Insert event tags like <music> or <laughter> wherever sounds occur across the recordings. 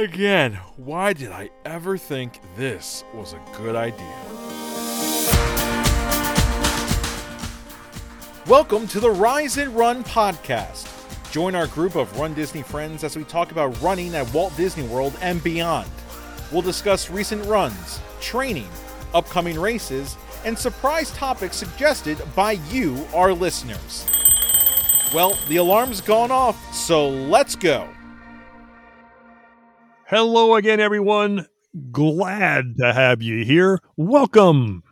Again, why did I ever think this was a good idea? Welcome to the Rise and Run podcast. Join our group of Run Disney friends as we talk about running at Walt Disney World and beyond. We'll discuss recent runs, training, upcoming races, and surprise topics suggested by you, our listeners. Well, the alarm's gone off, so let's go. Hello again, everyone. Glad to have you here. Welcome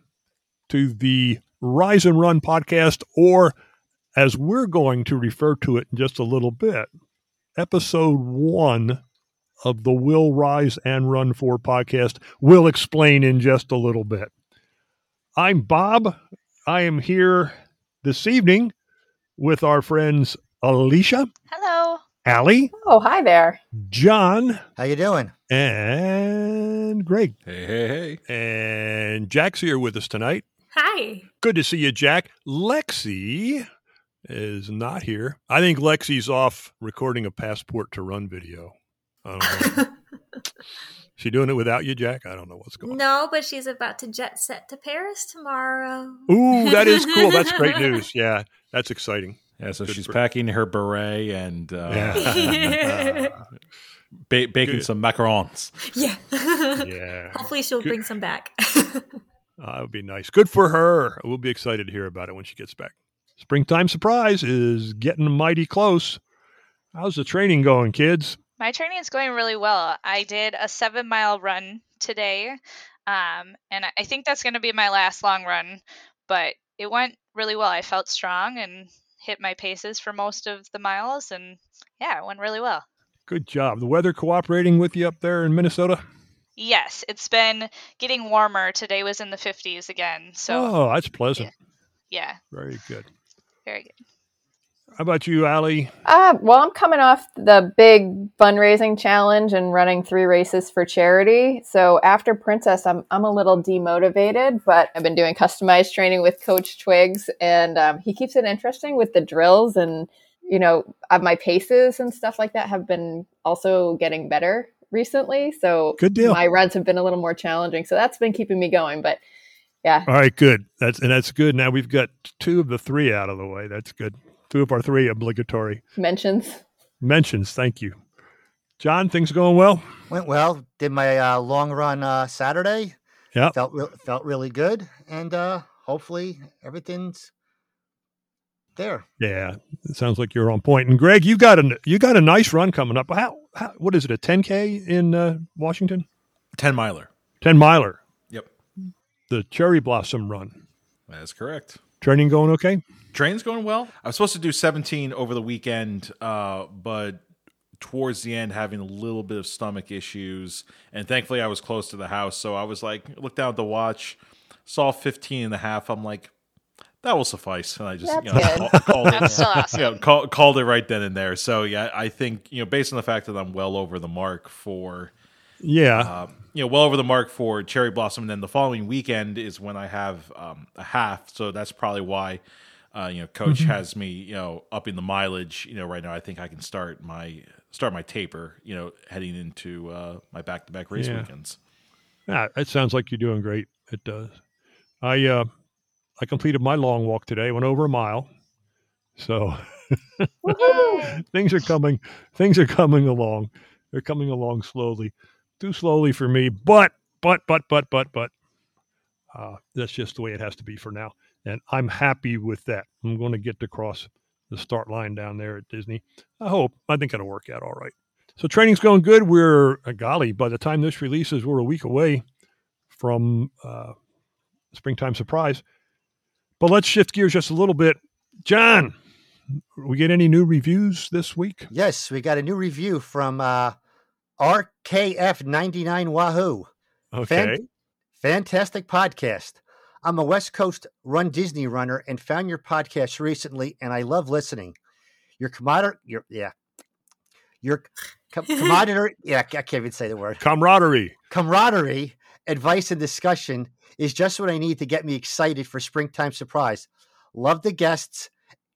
to the Rise and Run podcast, or as we're going to refer to it in just a little bit, episode one of the Will Rise and Run For podcast. We'll explain in just a little bit. I'm Bob. I am here this evening with our friends Alicia, Hello. Allie, Oh, hi there. John, How you doing? and Greg. Hey, hey, hey. And Jack's here with us tonight. Hi. Good to see you, Jack. Lexi is not here. I think Lexi's off recording a passport to run video. I don't know. <laughs> she doing it without you, Jack? I don't know what's going on. No, but she's about to jet set to Paris tomorrow. Ooh, that is cool. That's great <laughs> news. Yeah, that's exciting. Yeah, so Good she's for- packing her beret and uh, Yeah. <laughs> ba- baking Good. some macarons. yeah. Yeah, Hopefully she'll Good. bring some back. Uh, <laughs> that would be nice. Good for her. We'll be excited to hear about it when she gets back. Springtime surprise is getting mighty close. How's the training going, kids? My training is going really well. I did a seven mile run today, um, and I- I think that's going to be my last long run. But it went really well. I felt strong and hit my paces for most of the miles, and yeah, it went really well. Good job. The weather cooperating with you up there in Minnesota? Yes, it's been getting warmer. Today was in the 50s again, so oh, that's pleasant. yeah, Very good. very good. How about you, Allie? Uh, well, I'm coming off the big fundraising challenge and running three races for charity. So after Princess, I'm, I'm a little demotivated, but I've been doing customized training with Coach Twigs, and um, he keeps it interesting with the drills. And, you know, uh, my paces and stuff like that have been also getting better recently. So Good deal. my runs have been a little more challenging. So that's been keeping me going. But yeah, All right, good. That's and that's good. Now we've got two of the three out of the way. That's good. Two of our three obligatory mentions. mentions. Thank you, John. Things going well? Went well. Did my uh, long run uh, Saturday. Yeah, Felt re- felt really good, and uh, hopefully everything's there. Yeah, it sounds like you're on point. And Greg, you got a you got a nice run coming up. How, how what is it? A 10k in uh, Washington? 10 miler. 10 miler. Yep. The Cherry Blossom Run. That's correct. Training going okay? Train's going well. I was supposed to do 17 over the weekend, uh, but towards the end having a little bit of stomach issues and thankfully I was close to the house so I was like looked down at the watch saw 15 and a half I'm like that will suffice and I just you know, call- <laughs> called it That's awesome. you know, call, called it right then and there so yeah I think you know based on the fact that I'm well over the mark for Yeah. uh, you know, well over the mark for cherry blossom. And then the following weekend is when I have um, a half, so that's probably why uh, you know coach has me you know upping the mileage. You know, right now I think I can start my start my taper. You know, heading into uh, my back to back race Yeah. weekends. Yeah, it sounds like you're doing great. It does. I uh I completed my long walk today, went over a mile. So <laughs> things are coming things are coming along. They're coming along slowly. Too slowly for me, but but but but but but uh that's just the way it has to be for now. And I'm happy with that. I'm going to get to cross the start line down there at Disney. I hope. I think it'll work out all right. So training's going good. We're uh, golly, by the time this releases, we're a week away from uh, springtime surprise. But let's shift gears just a little bit. John, we get any new reviews this week? Yes, we got a new review from uh, RKF99 Wahoo. Okay. Fan- fantastic podcast. I'm a West Coast Run Disney runner and found your podcast recently, and I love listening. Your commodity, your yeah, your com- <laughs> commodity, yeah, I can't even say the word. Camaraderie. Camaraderie, advice, and discussion is just what I need to get me excited for springtime surprise. Love the guests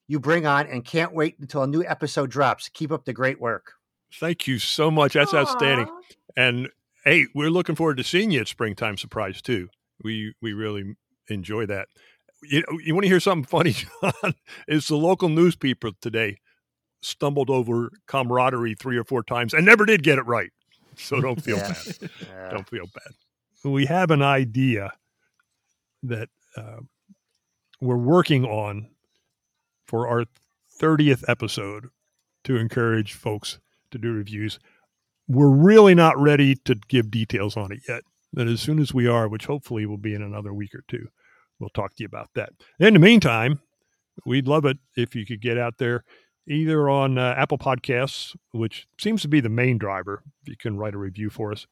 you bring on, and can't wait until a new episode drops. Keep up the great work. Thank you so much. That's outstanding. And hey, we're looking forward to seeing you at Springtime Surprise too. We we really enjoy that. You you want to hear something funny, <laughs> John? Is the local newspaper today stumbled over camaraderie three or four times and never did get it right. So don't feel Yeah. bad. Yeah. Don't feel bad. We have an idea that uh, we're working on for our 30th episode to encourage folks to do reviews. We're really not ready to give details on it yet. But as soon as we are, which hopefully will be in another week or two, we'll talk to you about that. In the meantime, we'd love it if you could get out there either on uh, Apple Podcasts, which seems to be the main driver. If you can write a review for us,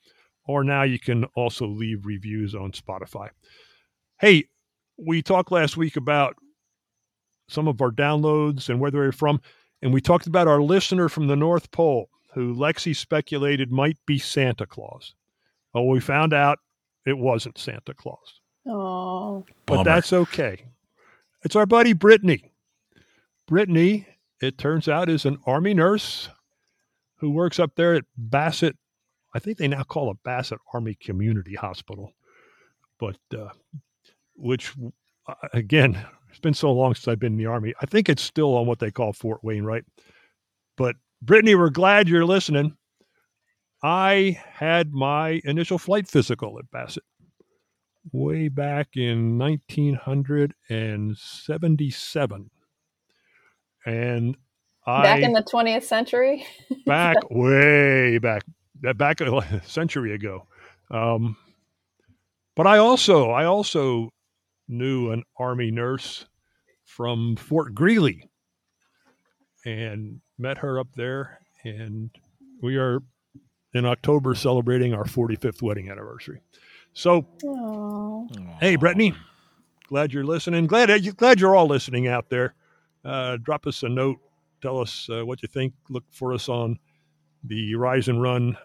or now you can also leave reviews on Spotify. Hey, we talked last week about some of our downloads and where they're from, and we talked about our listener from the North Pole who Lexi speculated might be Santa Claus. Well, we found out it wasn't Santa Claus, Oh, but that's okay. It's our buddy Brittany. Brittany, it turns out, is an Army nurse who works up there at Bassett. I think they now call it Bassett Army Community Hospital, but uh, which uh, again, it's been so long since I've been in the Army. I think it's still on what they call Fort Wayne, right? But Brittany, we're glad you're listening. I had my initial flight physical at Bassett way back in 1977. And I back in the 20th century. <laughs> back way back that back a <laughs> century ago um, but i also i also knew an army nurse from fort greely and met her up there and we are in october celebrating our 45th wedding anniversary so Oh, Hey, Brittany. Glad you're listening. Glad glad you're all listening out there. Uh, drop us a note. Tell us uh, what you think. Look for us on the Rise and Run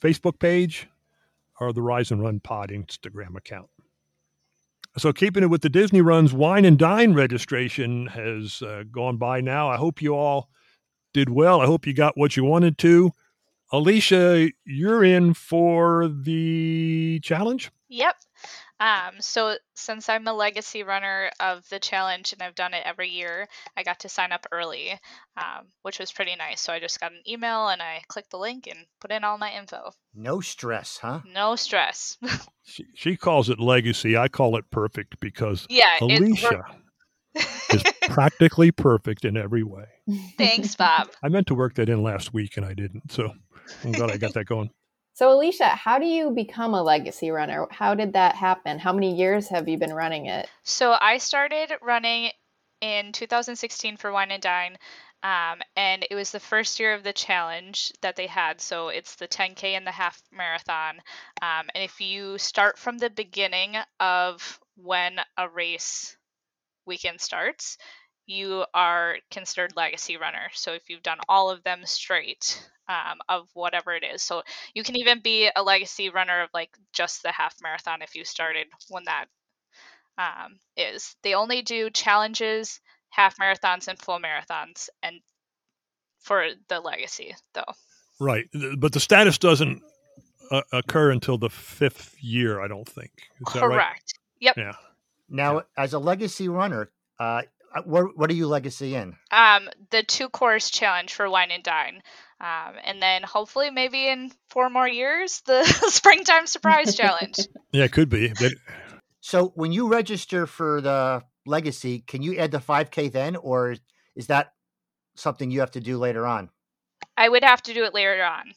Facebook page or the Rise and Run Pod Instagram account. So, keeping it with the Disney Runs, Wine and Dine registration has uh, gone by now. I hope you all did well. I hope you got what you wanted to. Alicia, you're in for the challenge. Yep. Um, so since I'm a legacy runner of the challenge and I've done it every year, I got to sign up early, um, which was pretty nice. So I just got an email and I clicked the link and put in all my info. No stress, huh? No stress. <laughs> She, she calls it legacy. I call it perfect because yeah, Alicia worked. Is practically perfect in every way. <laughs> Thanks, Bob. I meant to work that in last week and I didn't. So I'm glad I got that going. <laughs> So, Alicia, how do you become a legacy runner? How did that happen? How many years have you been running it? So I started running in 2016 for Wine and Dine. Um, and it was the first year of the challenge that they had. So it's the 10K and the half marathon. Um, and if you start from the beginning of when a race weekend starts, you are considered legacy runner. So if you've done all of them straight um, of whatever it is, so you can even be a legacy runner of like just the half marathon if you started when that um, is. They only do challenges, half marathons, and full marathons, and for the legacy though. Right. But the status doesn't uh, occur until the fifth year, I don't think. Is that right? Correct. Yep. Yeah. Now, as a legacy runner, uh, what what are you legacy in? Um, the two course challenge for Wine and Dine. Um, and then hopefully maybe in four more years the <laughs> springtime surprise challenge. <laughs> Yeah, it could be. But So, when you register for the legacy, can you add the 5K then, or is that something you have to do later on? I would have to do it later on.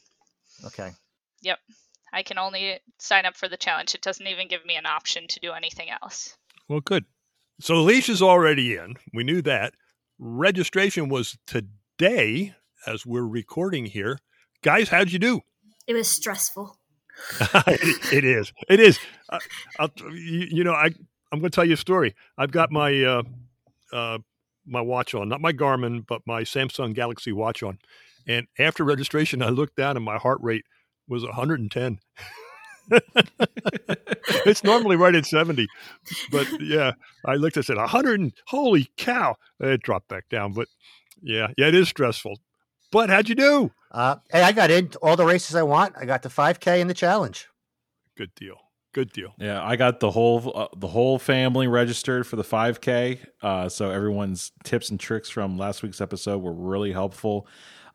Okay. Yep. I can only sign up for the challenge. It doesn't even give me an option to do anything else. Well, good. So Alicia's already in. We knew that. Registration was today as we're recording here. Guys, how'd you do? It was stressful. it, <laughs> it is. It is. I'll, you, you know, I I'm going to tell you a story. I've got my uh, uh, my watch on, not my Garmin, but my Samsung Galaxy watch on. And after registration, I looked down and my heart rate was 110. <laughs> <laughs> it's normally right at 70, but yeah, I looked. I said 100. And, holy cow! It dropped back down, but yeah, yeah, it is stressful. But How'd you do? Uh, hey, I got in all the races I want. I got the 5K and the challenge. Good deal. Good deal. Yeah, I got the whole uh, the whole family registered for the 5K. Uh, so everyone's tips and tricks from last week's episode were really helpful.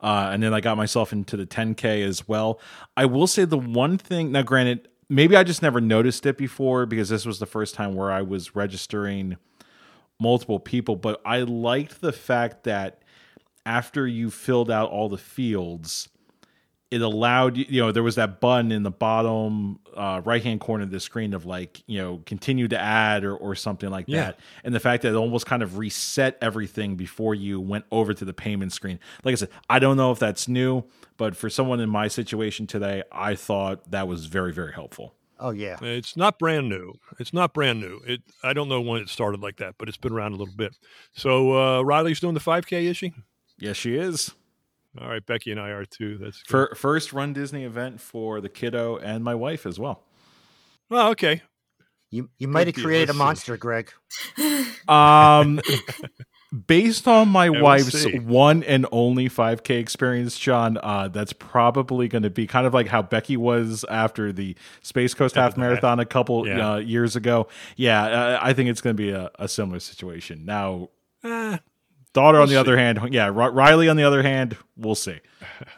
Uh, and then I got myself into the 10K as well. I will say the one thing now, granted, maybe I just never noticed it before because this was the first time where I was registering multiple people, but I liked the fact that after you filled out all the fields, it allowed you, you know, there was that button in the bottom uh, right hand corner of the screen of like, you know, continue to add or, or something like Yeah. that. And the fact that it almost kind of reset everything before you went over to the payment screen. Like I said, I don't know if that's new, but for someone in my situation today, I thought that was very, very helpful. Oh, yeah. It's not brand new. It's not brand new. It. I don't know when it started like that, but it's been around a little bit. So uh, Riley's doing the 5K, is she? Yes, she is. All right, Becky and I are too. That's good. For first Run Disney event for the kiddo and my wife as well. well, okay. You, you might have created a monster, Greg. <laughs> Um, based on my we'll wife's one and only 5K experience, John, uh, that's probably going to be kind of like how Becky was after the Space Coast Half After that. Marathon a couple Yeah. uh, years ago. Yeah, uh, I think it's going to be a, a similar situation. Now, Eh, daughter on We'll the other hand, yeah, Ri- Riley on the other hand, we'll see.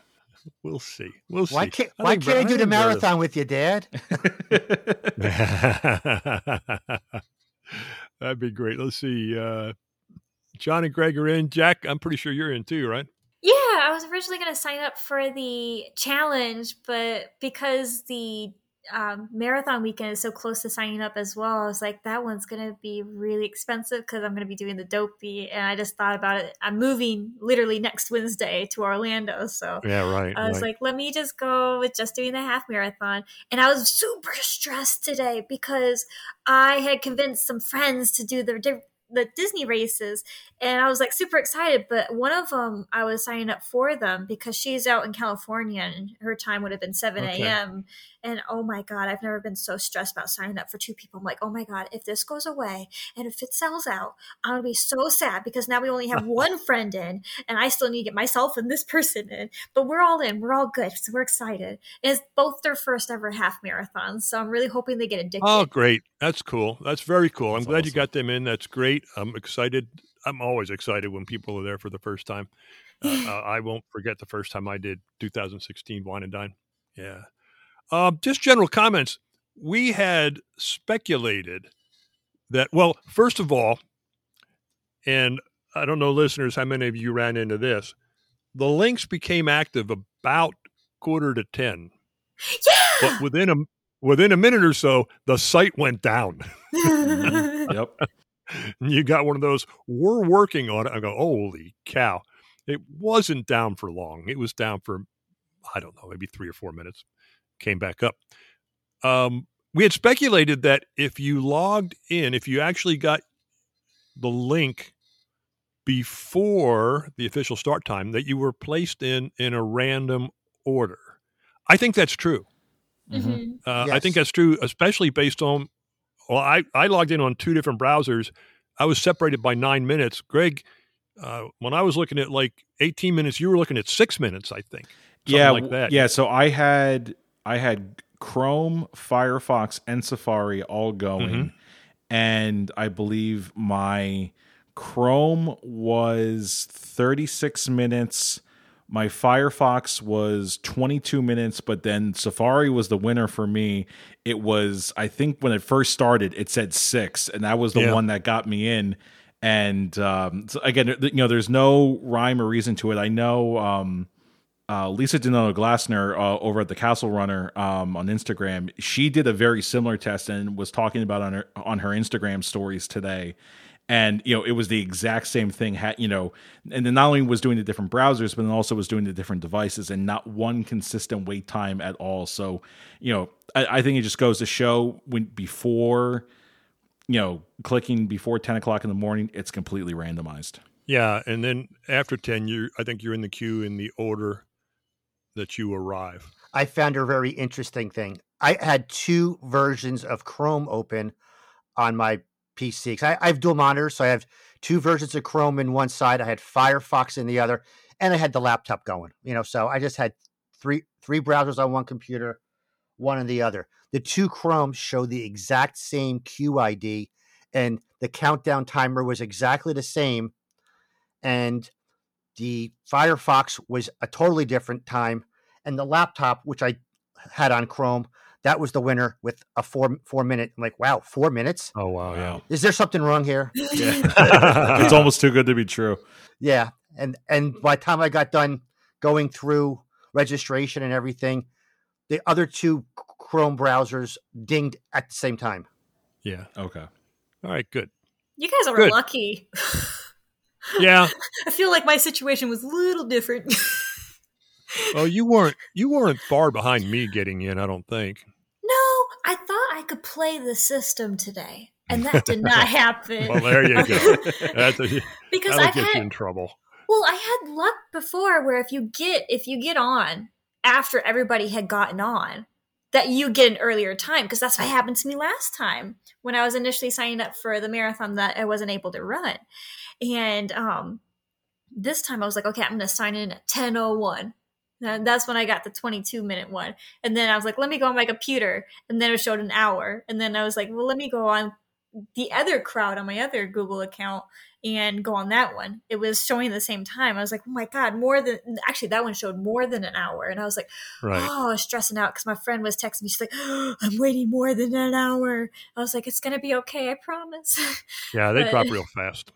<laughs> we'll see. We'll see. Why can't, I why can't I do the think Meredith- marathon with you, Dad? <laughs> <laughs> That'd be great. Let's see. Uh, John and Greg are in. Jack, I'm pretty sure you're in too, right? Yeah, I was originally going to sign up for the challenge, but because the um, marathon weekend is so close to signing up as well, I was like, that one's going to be really expensive because I'm going to be doing the dopey. And I just thought about it. I'm moving literally next Wednesday to Orlando. So Yeah, right. I was like, let me just go with just doing the half marathon. And I was super stressed today because I had convinced some friends to do the the Disney races, and I was like super excited. But one of them, I was signing up for them because she's out in California, and her time would have been seven Okay. a.m. And oh my god, I've never been so stressed about signing up for two people. I'm like, oh my god, if this goes away and if it sells out, I'm gonna be so sad because now we only have <laughs> one friend in, and I still need to get myself and this person in. But we're all in, we're all good, so we're excited. And it's both their first ever half marathons, so I'm really hoping they get addicted. oh, great. That's cool. That's very cool. I'm That's glad you got them in. That's great. I'm excited. I'm always excited when people are there for the first time. Uh, <laughs> uh, I won't forget the first time I did 2016 Wine and Dine. Yeah. Um, just general comments. We had speculated that, well, first of all, and I don't know, listeners, how many of you ran into this? The links became active about quarter to 10, yeah. but within a within a minute or so, the site went down. <laughs> Yep. And you got one of those, we're working on it. I go, holy cow. It wasn't down for long. It was down for, I don't know, maybe three or four minutes. Came back up. Um, we had speculated that if you logged in, if you actually got the link before the official start time, that you were placed in in a random order. I think that's true. Mm-hmm. Mhm. Uh, I think that's true, especially based on. Well, I, I logged in on two different browsers. I was separated by nine minutes. Greg, uh, when I was looking at like 18 minutes, you were looking at six minutes, I think. Something yeah, like that. Yeah, so I had I had Chrome, Firefox, and Safari all going, Mhm. and I believe my Chrome was 36 minutes. My Firefox was 22 minutes, but then Safari was the winner for me. It was, I think, when it first started, it said six, and that was the Yeah. one that got me in. And um, so again, you know, there's no rhyme or reason to it. I know um, uh, Lisa Donato Glassner uh, over at the Castle Runner um, on Instagram. She did a very similar test and was talking about on her on her Instagram stories today. And you know, it was the exact same thing. You know, and then not only was doing the different browsers, but then also was doing the different devices, and not one consistent wait time at all. So, you know, I, I think it just goes to show when before, you know, clicking before ten o'clock in the morning, it's completely randomized. Yeah. And then after 10, you I think you're in the queue in the order that you arrive. I found a very interesting thing. I had two versions of Chrome open on my PC. I, I have dual monitors, so I have two versions of Chrome in one side. I had Firefox in the other, and I had the laptop going. You know, so I just had three three browsers on one computer, one on the other. The two Chromes show the exact same QID, and the countdown timer was exactly the same, and the Firefox was a totally different time, and the laptop, which I had on Chrome, that was the winner with a four four minute. I'm like, wow, four minutes. Oh wow, yeah. Is there something wrong here? <laughs> <laughs> it's almost too good to be true. Yeah, and and by the time I got done going through registration and everything, the other two Chrome browsers dinged at the same time. Yeah. Okay. All right. Good. You guys are Good. lucky. <laughs> Yeah. <laughs> I feel like my situation was a little different. Well, <laughs> oh, you weren't you weren't far behind me getting in. I don't think. no, I thought I could play the system today, and that did not <laughs> happen. Well, there you go. That's a, because I've get had you in trouble. Well, I had luck before where if you get if you get on after everybody had gotten on, that you get an earlier time because that's what happened to me last time when I was initially signing up for the marathon that I wasn't able to run. And um this time I was like, okay, I'm going to sign in at 10:01. And that's when I got the 22 minute one. And then I was like, let me go on my computer. And then it showed an hour. And then I was like, well, let me go on the other crowd on my other Google account and go on that one. It was showing the same time. I was like, oh my God, more than actually, that one showed more than an hour. And I was like, Right. oh, I was stressing out because my friend was texting me. She's like, oh, I'm waiting more than an hour. I was like, it's going to be okay. I promise. Yeah, <laughs> they but- drop real fast.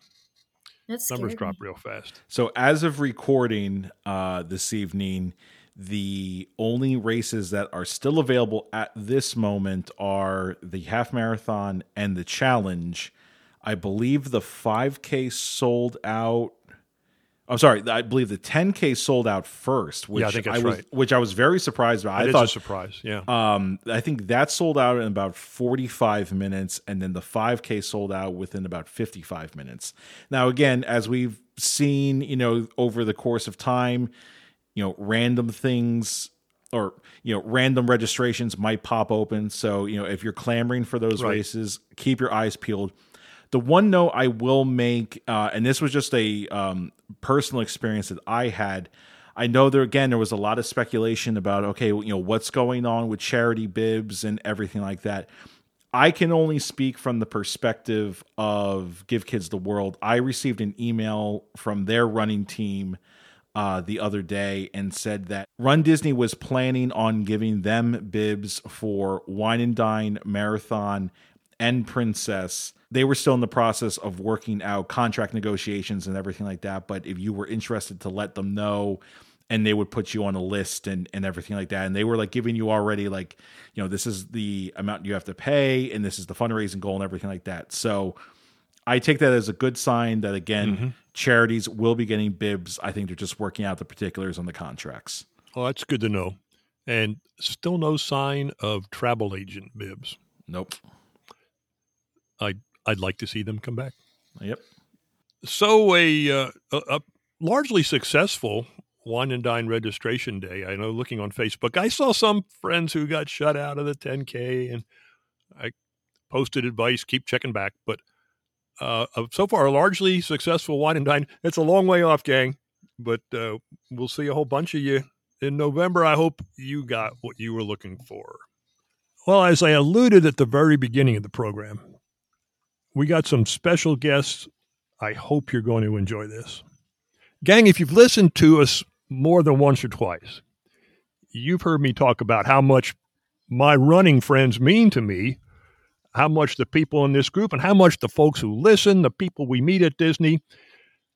That's Numbers drop real fast. So as of recording uh, this evening, the only races that are still available at this moment are the half marathon and the challenge. I believe the 5K sold out. I'm sorry, I believe the 10K sold out first, which I think that's was right. which I was very surprised about. It I thought a surprise. Yeah. um, I think that sold out in about 45 minutes, and then the 5K sold out within about 55 minutes. Now, again, as we've seen, you know, over the course of time, you know, random things or you know, random registrations might pop open. So, you know, if you're clamoring for those Right. races, keep your eyes peeled. The one note I will make, uh, and this was just a um, personal experience that I had. I know there again there was a lot of speculation about okay, you know what's going on with charity bibs and everything like that. I can only speak from the perspective of Give Kids the World. I received an email from their running team uh, the other day and said that Run Disney was planning on giving them bibs for Wine and Dine Marathon and Princess. They were still in the process of working out contract negotiations and everything like that. But if you were interested to let them know, and they would put you on a list and, and everything like that. And they were like giving you already like, you know, this is the amount you have to pay and this is the fundraising goal and everything like that. So I take that as a good sign that again, mm-hmm. charities will be getting bibs. I think they're just working out the particulars on the contracts. Oh, that's good to know. And still no sign of travel agent bibs. Nope. I'd like to see them come back. Yep. So a, uh, a, a largely successful wine and dine registration day. I know looking on Facebook, I saw some friends who got shut out of the 10K and I posted advice, keep checking back. But uh, so far, a largely successful wine and dine. It's a long way off, gang, but uh, we'll see a whole bunch of you in November. I hope you got what you were looking for. Well, as I alluded at the very beginning of the program, we got some special guests I hope you're going to enjoy this. Gang, if you've listened to us more than once or twice, you've heard me talk about how much my running friends mean to me, how much the people in this group, and how much the folks who listen, the people we meet at Disney,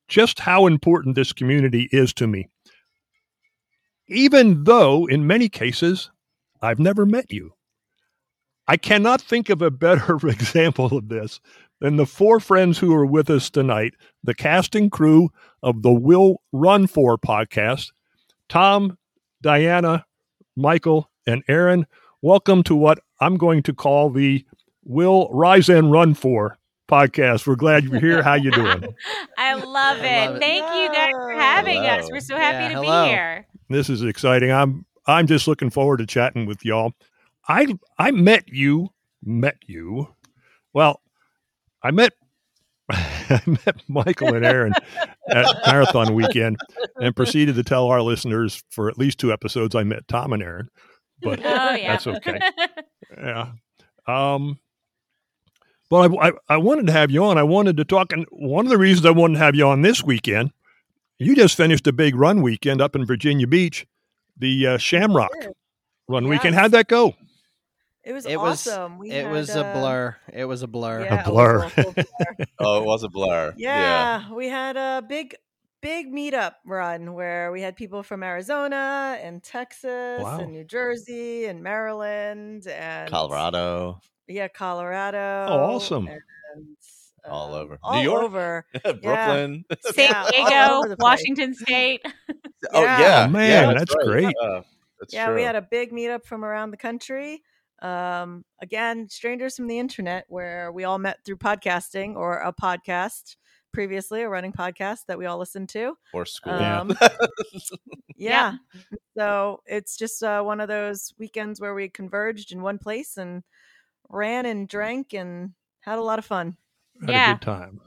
just how important this community is to me. Even though, in many cases, I've never met you. I cannot think of a better <laughs> example of this than the four friends who are with us tonight, the cast and crew of the Will Run For podcast Tom, Diana, Michael, and Aaron. Welcome to what I'm going to call the Will Rise and Run For podcast. We're glad you're here. How you <laughs> doing? I love it. I love it. Thank you guys for having us. We're so happy Yeah, to hello. be here. This is exciting. I'm I'm just looking forward to chatting with y'all. I I met you, met you. Well, I met <laughs> I met Michael and Aaron <laughs> at marathon weekend and proceeded to tell our listeners for at least two episodes I met Tom and Aaron. But <laughs> Oh yeah. That's okay. yeah. Um, but I, I, I wanted to have you on. I wanted to talk, and one of the reasons I wanted to have you on this weekend, you just finished a big run weekend up in Virginia Beach, the uh, Shamrock run weekend. How'd that go? It was It was- awesome. we it had, was a uh, blur. It was a blur. Yeah, it was blur. full <laughs> blur. Oh, it was a blur. Yeah, we had a big, big meetup run where we had people from Arizona and Texas Wow. and New Jersey and Maryland and Colorado, Yeah, Colorado. Oh, awesome. And, All um, over. New all York? over. <laughs> Brooklyn. <laughs> San Yeah, Diego, over the place. Washington State. Oh Yeah. yeah, Oh, man, yeah, that's right. great. Yeah, that's yeah, true. we had a big meetup from around the country. Um, again, strangers from the internet, where we all met through podcasting or a podcast previously, a running podcast that we all listened to. or school. Um, <laughs> yeah. So it's just uh, one of those weekends where we converged in one place and ran and drank and had a lot of fun. Had Yeah. a good time.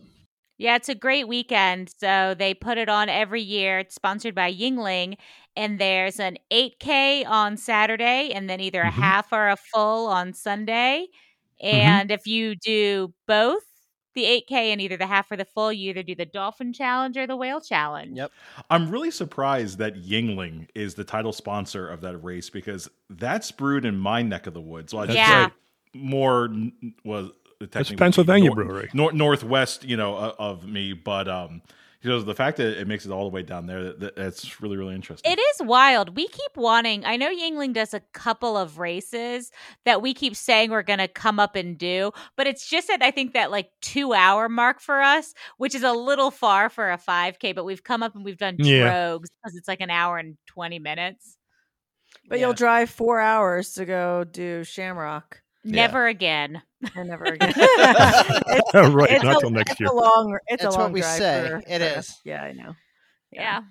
Yeah, it's a great weekend. So they put it on every year. It's sponsored by Yuengling. And there's an 8K on Saturday, and then either a Mhm. half or a full on Sunday. Mm-hmm. And if you do both the 8K and either the half or the full, you either do the Dolphin Challenge or the Whale Challenge. Yep. I'm really surprised that Yuengling is the title sponsor of that race because that's brewed in my neck of the woods. Well, I Yeah. say more n- was It's Pennsylvania nor- brewery. nor- northwest, you know, o- of me, but um, you know, the fact that it makes it all the way down there, that, that- that's really really interesting. It is wild. We keep wanting. I know Yuengling does a couple of races that we keep saying we're going to come up and do, but it's just at I think that like two hour mark for us, which is a little far for a 5K. But we've come up and we've done Yeah. Tröegs because it's like an hour and 20 minutes. But Yeah. you'll drive four hours to go do Shamrock. Yeah. Never again. And <laughs> never again. <laughs> it's, <laughs> right, it's not a, till next it's year. a long. It's That's a what we drive say. for- It for- is. Yeah, I know. Yeah.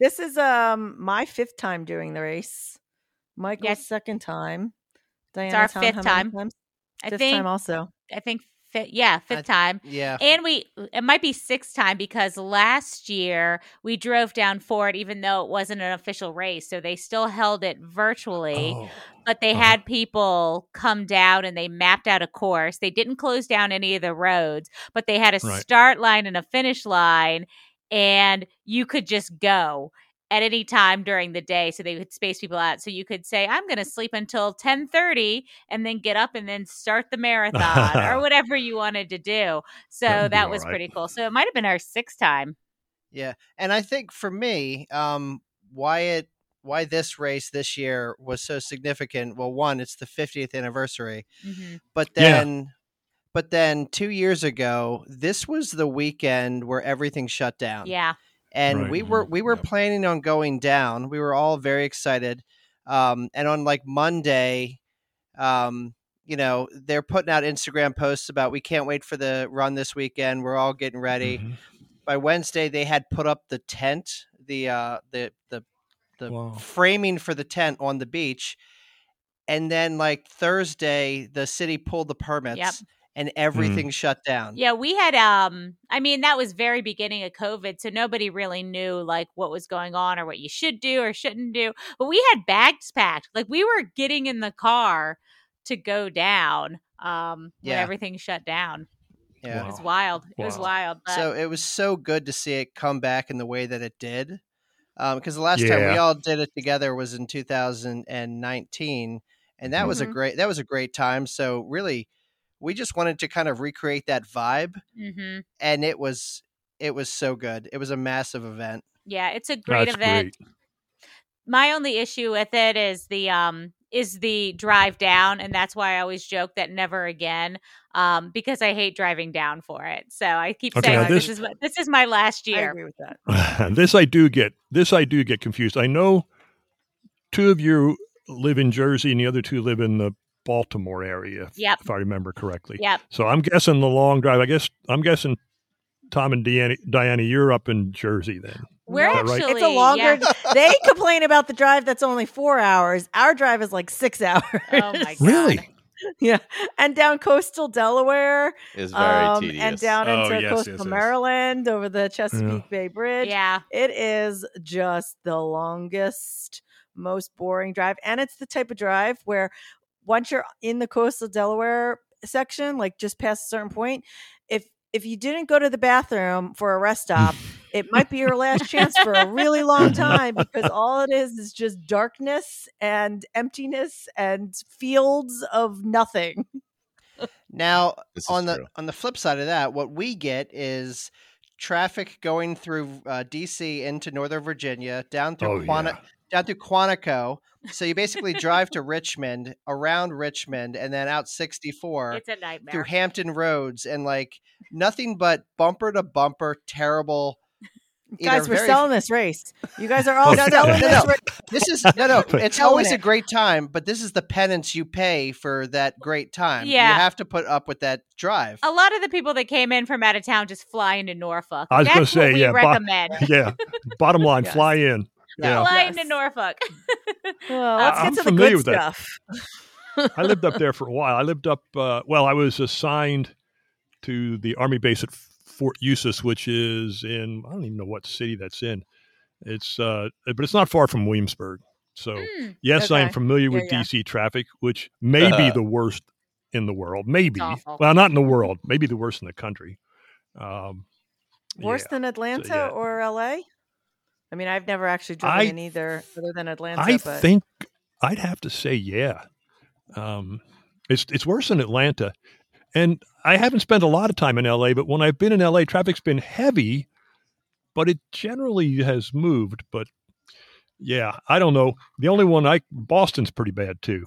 This is um my fifth time doing the race. Michael's Yes. second time. Diana, our Tom, fifth how many time. times? I Fifth think. time also. I think. Fi- yeah, fifth time. Yeah. And we, it might be sixth time because last year we drove down for it, even though it wasn't an official race. So they still held it virtually, Oh. but they Uh-huh. had people come down and they mapped out a course. They didn't close down any of the roads, but they had a Right. start line and a finish line, and you could just go at any time during the day so they could space people out so you could say i'm going to sleep until 10.30 and then get up and then start the <laughs> marathon or whatever you wanted to do so That'd that was right. pretty cool so it might have been our sixth time Yeah, and I think for me, um, why it why this race this year was so significant. Well, one, it's the 50th anniversary, but Yeah. then, but then two years ago, this was the weekend where everything shut down. yeah and Right. we were we were Yep. planning on going down. We were all very excited, um, and on like Monday, um, you know, they're putting out Instagram posts about we can't wait for the run this weekend. We're all getting ready Mhm. by Wednesday they had put up the tent, the uh the the the Wow. framing for the tent on the beach. And then like Thursday the city pulled the permits and everything shut down. yeah we had um i mean that was very beginning of covid so nobody really knew like what was going on or what you should do or shouldn't do but we had bags packed like we were getting in the car to go down um when Yeah. everything shut down Yeah. it was Wow. wild it was wild but So it was so good to see it come back in the way that it did. Because the last time we all did it together was in 2019, and that was a Mhm. great that was a great time. So really, we just wanted to kind of recreate that vibe, mhm. and it was it was so good. It was a massive event. yeah it's a great That's event great. my only issue with it is the um is the drive down and that's why i always joke that never again um because i hate driving down for it so i keep Okay, saying this, this- is my, this is my last year I year agree with that. <sighs> this I do get. This I do get confused. I know two of you live in Jersey, and the other two live in the Baltimore area. if- Yep. If I remember correctly. yep So I'm guessing the long drive. I guess I'm guessing Tom and Diana, Diana you're up in Jersey then. we're Is that right? actually It's a longer. yeah. <laughs> They complain about the drive that's only four hours. Our drive is like six <laughs> hours. oh my god Really? yeah, and down coastal Delaware, Is very um, tedious. and down Oh, into yes, coastal yes, yes. Maryland over the Chesapeake Bay Bridge. Yeah. It is just the longest, most boring drive. And it's the type of drive where once you're in the coastal Delaware section, like just past a certain point, if if you didn't go to the bathroom for a rest stop, <laughs> it might be your last chance for a really long <laughs> time because all it is is just darkness and emptiness and fields of nothing. Now, on the true. on the flip side of that, what we get is traffic going through uh, DC into Northern Virginia, down through Oh, Quanti- yeah. Down through Quantico. So you basically drive to Richmond, around Richmond, and then out 64 It's a through. Hampton Roads, and like nothing but bumper to bumper, terrible. Guys, we're very- selling this race. You guys are <laughs> all No, no, selling no, this no. race. This is no, no. <laughs> It's Selling always a great time, but this is the penance you pay for that great time. Yeah. you have to put up with that drive. a lot of the people that came in from out of town just fly into Norfolk. I was gonna say, what we yeah, bo- recommend. <laughs> yeah. Bottom line, Yes. fly in. Yeah. Fly Yes. into Norfolk. <laughs> Well, let's I'm get to the familiar good with that. stuff. I lived up there for a while. I lived up. Uh, well, I was assigned to the army base at Fort Eustis, which is in I don't even know what city that's in. It's uh, but it's not far from Williamsburg. So Mm, yes, I am familiar Yeah, with yeah. DC traffic, which may be the worst in the world. Maybe well, not in the world. Maybe the worst in the country. Um, Worse yeah. than Atlanta yeah. or LA? I mean, I've never actually driven I- in either other than Atlanta. I but think I'd have to say yeah. Um, it's it's worse in Atlanta, and I haven't spent a lot of time in LA. But when I've been in LA, traffic's been heavy, but it generally has moved. But yeah, I don't know. The only one I Boston's pretty bad too.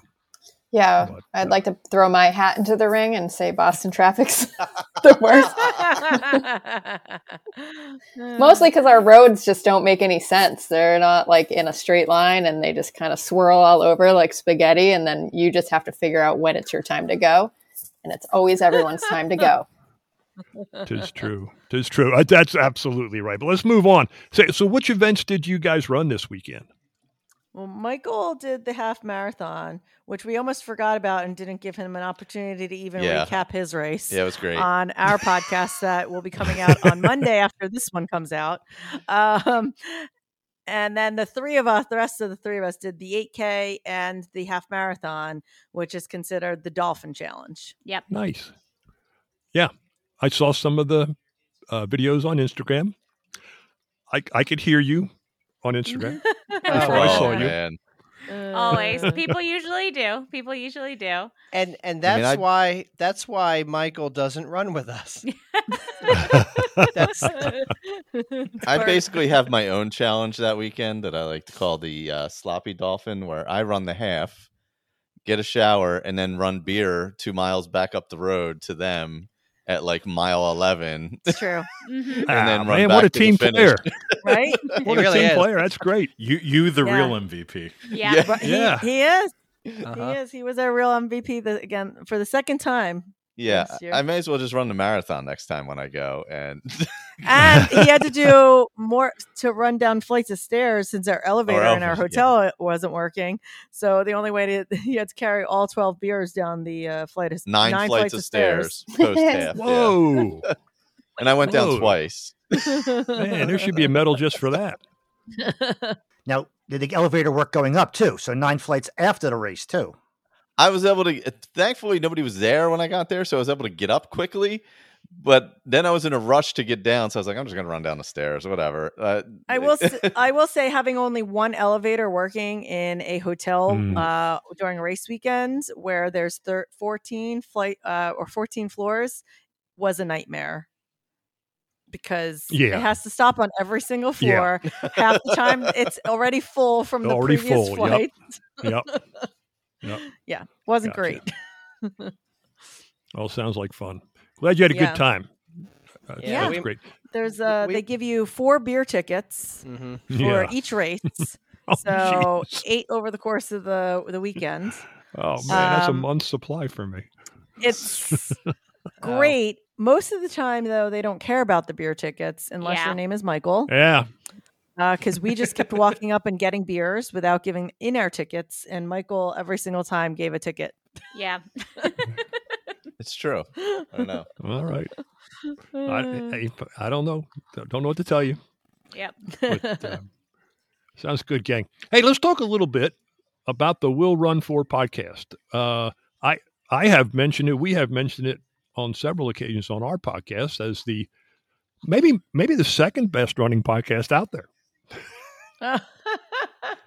Yeah, But, I'd like to throw my hat into the ring and say Boston traffic's <laughs> the worst. Mostly <laughs> because our roads just don't make any sense. They're not like in a straight line and they just kind of swirl all over like spaghetti. And then you just have to figure out when it's your time to go. And it's always everyone's time to go. Tis true. Tis true. Uh, That's absolutely right. But let's move on. So, so which events did you guys run this weekend? Well, Michael did the half marathon, which we almost forgot about and didn't give him an opportunity to even Yeah. recap his race. Yeah, it was great. on our podcast <laughs> that will be coming out on Monday after this one comes out. Um, and then the three of us, the rest of the three of us, did the 8K and the half marathon, which is considered the Dolphin Challenge. Yep. Nice. Yeah, I saw some of the uh, videos on Instagram. I I could hear you on Instagram. <laughs> Before I oh, saw you. man. Always. Uh, <laughs> People usually do. People usually do. And and I mean, that's I- why that's why Michael doesn't run with us. That's <laughs> I basically have my own challenge that weekend that I like to call the uh, sloppy dolphin, where I run the half, get a shower, and then run beer two miles back up the road to them at like mile eleven, <laughs> It's true, Mhm. Ah, then run man, what a to team finish. player! <laughs> right? What He a really team is. player! That's great. You, you, the Yeah. real MVP. Yeah. Yeah. But he, Yeah. he is. Uh-huh. He is. He was our real MVP the, again for the second time. Yeah, I may as well just run the marathon next time when I go. And And he had to <laughs> do more to run down flights of stairs since our elevator in our elevators, yeah. hotel wasn't working. So the only way to <laughs> he had to carry all twelve beers down the uh, flight of nine, flights, of stairs, post <laughs> half. yeah. Whoa, And I went down Whoa. twice. man, there should be a medal just for that. Now, did the elevator work going up too? So nine flights after the race too. I was able to. Thankfully, nobody was there when I got there, so I was able to get up quickly. But then I was in a rush to get down, so I was like, "I'm just going to run down the stairs, whatever." Uh, I will. <laughs> s- I will say, having only one elevator working in a hotel Mm. uh, during race weekend where there's thir- fourteen flight uh, or fourteen floors was a nightmare because Yeah. it has to stop on every single Yeah. floor. Half the time, it's already full from <laughs> the previous full, flight. Yep. Yep. <laughs> <laughs> Yeah, wasn't Gotcha. great. <laughs> All sounds like fun. Glad you had a Yeah. good time. Uh, Yeah, that's great. There's uh, We- they give you four beer tickets hmm for Yeah. each race. <laughs> Oh, So jeez. eight over the course of the the weekend. oh man, that's a um, month's supply for me. It's great. Most of the time, though, they don't care about the beer tickets unless Yeah. your name is Michael, Yeah, because we just kept walking up and getting beers without giving in our tickets. And Michael every single time gave a ticket Yeah. <laughs> It's true. I don't know. All right. I, I, I don't know. Don't know what to tell you. Yep. But, <laughs> um, sounds good, gang. Hey, let's talk a little bit about the Will Run For podcast. Uh, I I have mentioned it. We have mentioned it on several occasions on our podcast as the maybe maybe the second best running podcast out there.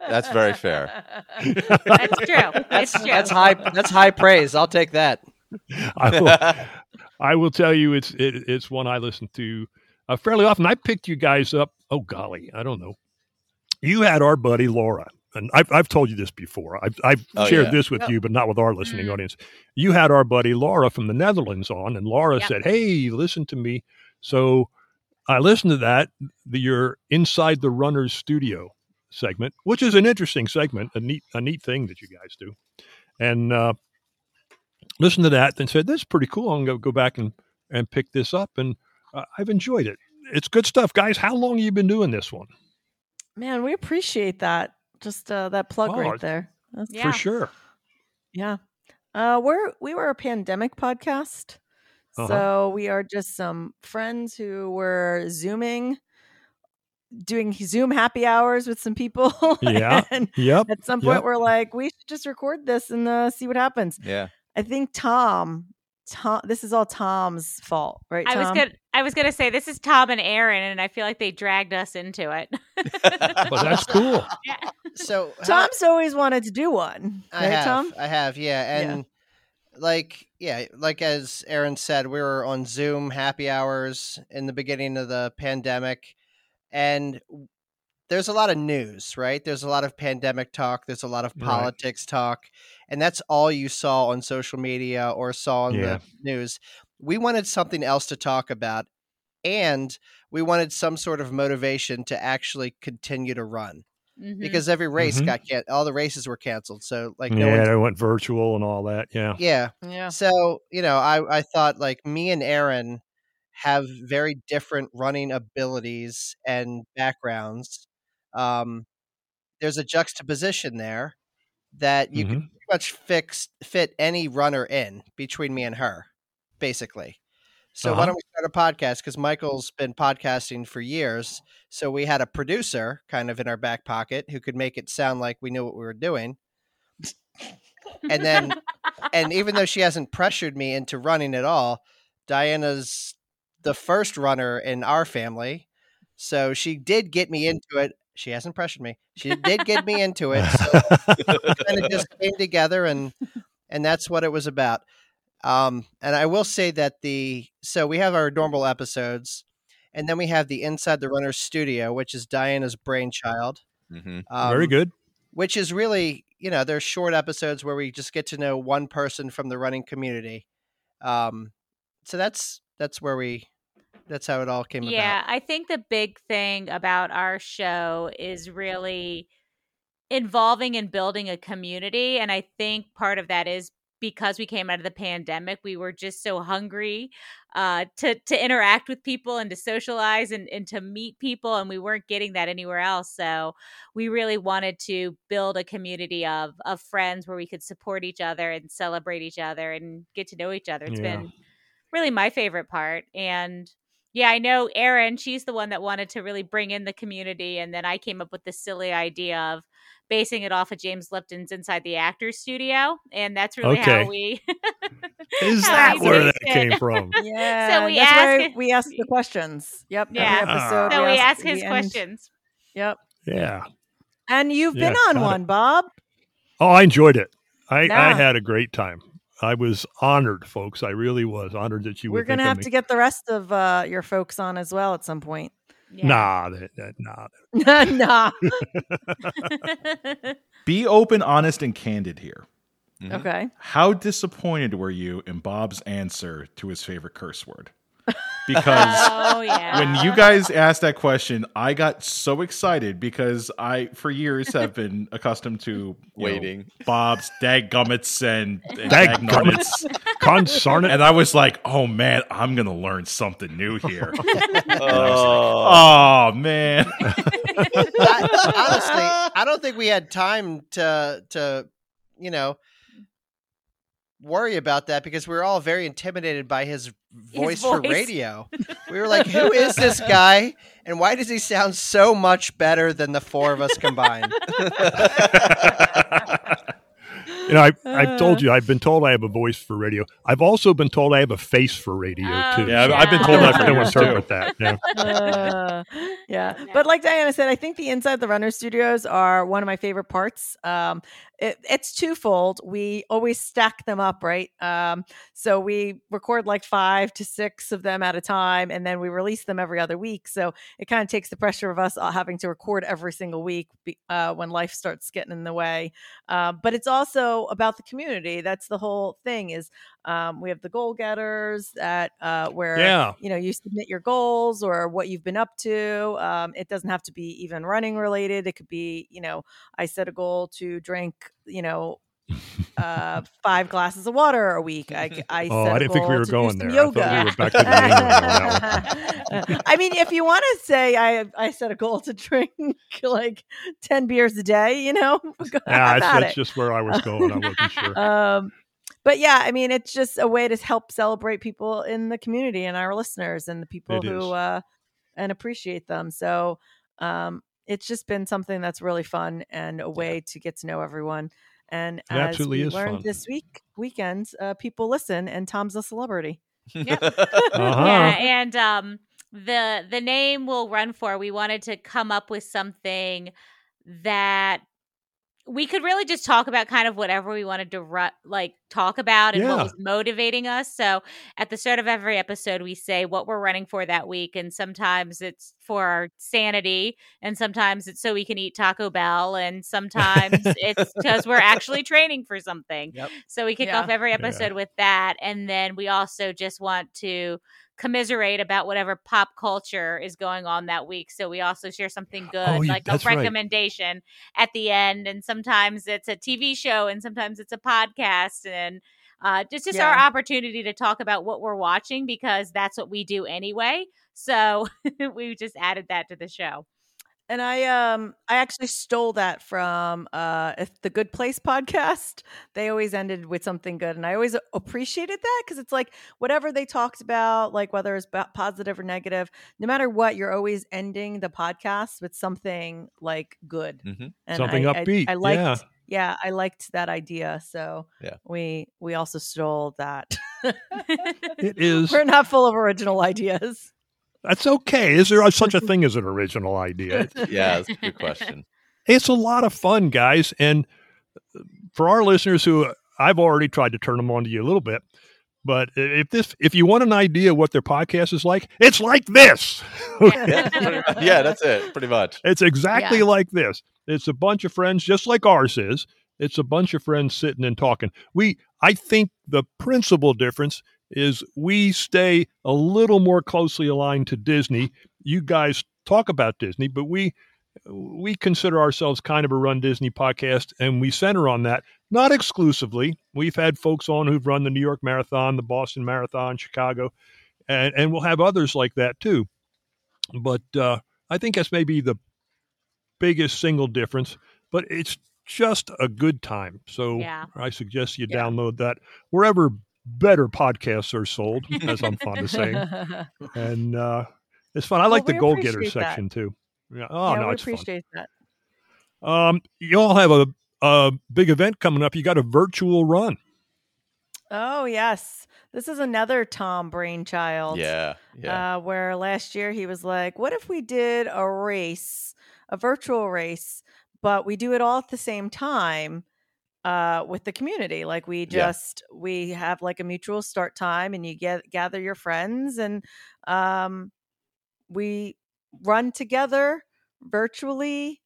That's very fair. That's true. <laughs> That's it's true. that's high that's high praise. I'll take that. I will, I will tell you, it's it, it's one I listen to uh, fairly often. I picked you guys up. Oh golly, I don't know. You had our buddy Laura, and I've I've told you this before. I've I've Oh, shared yeah. this with Yep. you, but not with our listening Mhm. audience. You had our buddy Laura from the Netherlands on, and Laura Yep. said, "Hey, listen to me." So I listened to that. The, your inside the runner's studio segment, which is an interesting segment, a neat a neat thing that you guys do, and uh, listened to that. and said, "This is pretty cool. I'm going to go back and and pick this up." And uh, I've enjoyed it. It's good stuff, guys. How long have you been doing this one? Man, we appreciate that. Just uh, that plug Oh, right there. That's, Yeah. For sure. Yeah. Uh, we're we were a pandemic podcast, Uh-huh. so we are just some friends who were zooming, doing Zoom happy hours with some people. <laughs> Yeah. and Yep. at some point, Yep. we're like, we should just record this and uh, see what happens. Yeah. I think Tom, Tom, this is all Tom's fault, right? I was gonna I was gonna say this is Tom and Aaron, and I feel like they dragged us into it. <laughs> But that's cool. <laughs> yeah. So how- Tom's always wanted to do one, I right, have, Tom? I have, yeah, Yeah. and like, yeah, like as Aaron said, we were on Zoom happy hours in the beginning of the pandemic, and there's a lot of news, right? There's a lot of pandemic talk. There's a lot of Right. politics talk, and that's all you saw on social media or saw on Yeah. the news. We wanted something else to talk about, and we wanted some sort of motivation to actually continue to run Mhm. because every race Mhm. got can- all the races were canceled. So like no yeah, one they went virtual and all that. Yeah. yeah. Yeah. So, you know, I, I thought like me and Aaron have very different running abilities and backgrounds. Um, there's a juxtaposition there that you can Mhm. pretty much fix fit any runner in between me and her, basically. So why Uh-huh. don't we start a podcast? Because Michael's been podcasting for years. So we had a producer kind of in our back pocket who could make it sound like we knew what we were doing. And then and even though she hasn't pressured me into running at all, Diana's the first runner in our family. So she did get me into it. She hasn't pressured me. She did get me into it. So kind of <laughs> just came together and and that's what it was about. Um, and I will say that the so we have our normal episodes, and then we have the Inside the Runner Studio, which is Diana's brainchild. hmm Um, Very good. Which is really, you know, they're short episodes where we just get to know one person from the running community. Um, so that's that's where we that's how it all came Yeah, about. I think the big thing about our show is really involving and building a community. And I think part of that is because we came out of the pandemic, we were just so hungry uh, to to interact with people and to socialize and, and to meet people, and we weren't getting that anywhere else. So we really wanted to build a community of of friends where we could support each other and celebrate each other and get to know each other. It's Yeah. been really my favorite part. And yeah, I know Erin, she's the one that wanted to really bring in the community. And then I came up with the silly idea of basing it off of James Lipton's Inside the Actors Studio. And that's really Okay. how we. <laughs> Is how that we where based that came <laughs> from? Yeah. So we that's why we ask the questions. Yep. every Yeah. episode, So we ask at his the end. questions. Yep. Yeah. And you've been on got it. one, Bob. Oh, I enjoyed it. I, I had a great time. I was honored, folks. I really was honored that you We're gonna have of to get the rest of uh, your folks on as well at some point. Yeah. Nah, that, that, nah. <laughs> nah. <laughs> <laughs> Be open, honest, and candid here. Mhm. Okay. How disappointed were you in Bob's answer to his favorite curse word? Because <laughs> oh, yeah. when you guys asked that question, I got so excited because I, for years, have <laughs> been accustomed to you know, Waiting. Bob's daggummits and, and Dadgummits. dagnummits. Consarn it. And I was like, oh man, I'm going to learn something new <laughs> here. Oh, oh man. I, honestly, I don't think we had time to to you know worry about that because we were all very intimidated by his voice, for voice. radio. <laughs> We were like, "Who is this guy, and why does he sound so much better than the four of us combined?" <laughs> You know, I, I've told you, I've been told I have a voice for radio. I've also been told I have a face for radio Oh, too. Yeah, I've- I've been told that I for don't years, interpret that. Yeah. <laughs> Uh, yeah. But like Diana said, I think the inside the runner studios are one of my favorite parts. Um, it, it's twofold. We always stack them up, right? Um, so we record like five to six of them at a time, and then we release them every other week. So it kind of takes the pressure of us uh, having to record every single week uh, when life starts getting in the way. Uh, but it's also about the community. That's the whole thing. Is um, we have the goal getters that uh, where Yeah. you know you submit your goals or what you've been up to um, it doesn't have to be even running related it could be you know i set a goal to drink you know uh, <laughs> five glasses of water a week i, I Oh, I didn't think we were going there. I yoga thought we were back to the Yuengling on that <laughs> I mean, if you want to say I I set a goal to drink <laughs> like ten beers a day, you know, Yeah, that's, that's just where I was going. I wasn't sure. Um, but yeah, I mean, it's just a way to help celebrate people in the community and our listeners and the people It who is. uh, and appreciate them. So um, it's just been something that's really fun and a way to get to know everyone. And It as absolutely we is learned fun. this week weekend, uh, people listen, and Tom's a celebrity. <laughs> <laughs> Uh-huh. Yeah, and um, the the name we'll run for. We wanted to come up with something that we could really just talk about kind of whatever we wanted to ru- like talk about and what was motivating us. So at the start of every episode, we say what we're running for that week, and sometimes it's for our sanity, and sometimes it's so we can eat Taco Bell, and sometimes it's <laughs> because we're actually training for something. Yep. So we kick Yeah. off every Yeah. episode with that, and then we also just want to commiserate about whatever pop culture is going on that week. So we also share something good, Oh, like a that's right. recommendation at the end. And sometimes it's a TV show, and sometimes it's a podcast, and uh, just just our opportunity to talk about what we're watching because that's what we do anyway. So <laughs> we just added that to the show. And I um I actually stole that from uh the Good Place podcast. <laughs> They always ended with something good and I always appreciated that cuz it's like whatever they talked about like whether it's positive or negative, no matter what you're always ending the podcast with something like good. Mhm. And Something I, I- upbeat, I, liked yeah. yeah, I liked that idea. So Yeah. we we also stole that. <laughs> <laughs> It is. We're not full of original ideas. That's okay. Is there such a thing <laughs> as an original idea? yeah, that's a good question. It's a lot of fun, guys. And uh, for our listeners who I've already tried to turn them on to you a little bit, but if this, if you want an idea what their podcast is like, it's like this. <laughs> Yeah, <laughs> yeah, that's it, pretty much. It's exactly Yeah. like this. It's a bunch of friends, just like ours is. It's a bunch of friends sitting and talking. We, I think, the principal difference is we stay a little more closely aligned to Disney. You guys talk about Disney, but we we consider ourselves kind of a Run Disney podcast, and we center on that. Not exclusively. We've had folks on who've run the New York Marathon, the Boston Marathon, Chicago, and and we'll have others like that too. But uh, I think that's maybe the biggest single difference. But it's just a good time. So Yeah. I suggest you Yeah. download that wherever better podcasts are sold, as I'm fond of saying. <laughs> And uh, it's fun. I Well, like the we goal getter section too. Yeah. Oh yeah, no, we it's fun. appreciate that. Um, you all have a, a big event coming up. You got a virtual run. Oh yes, this is another Tom brainchild. Yeah, yeah. Uh, where last year he was like, "What if we did a race, a virtual race, but we do it all at the same time uh, with the community? Like we Yeah. just we have like a mutual start time, and you get gather your friends, and um, we run together virtually."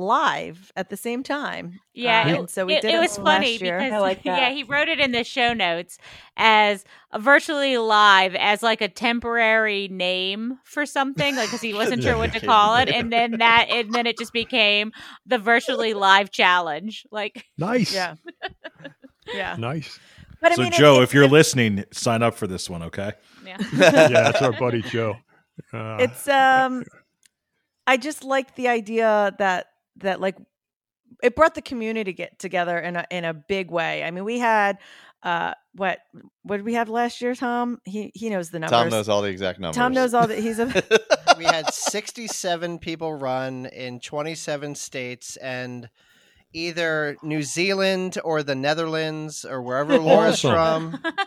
Live at the same time Yeah, Uh, it, so we it, did it it was last funny year. because like <laughs> yeah, he wrote it in the show notes as a virtually live as like a temporary name for something, like because he <laughs> wasn't sure what to call it, and then that and then it just became the virtually live challenge. Like, Nice. yeah yeah Nice. but I so, mean, it- Joe, it- if you're it- listening, sign up for this one, okay? yeah, <laughs> Yeah, that's our buddy Joe. Uh, it's um i just like the idea that that like it brought the community get together in a in a big way i mean we had uh, what what did we have last year, Tom? He he knows the numbers. Tom knows all the exact numbers. Tom knows all the. He's a. <laughs> <laughs> we had 67 people run in 27 states and either New Zealand or the Netherlands or wherever oh, Laura's Awesome. from. <laughs>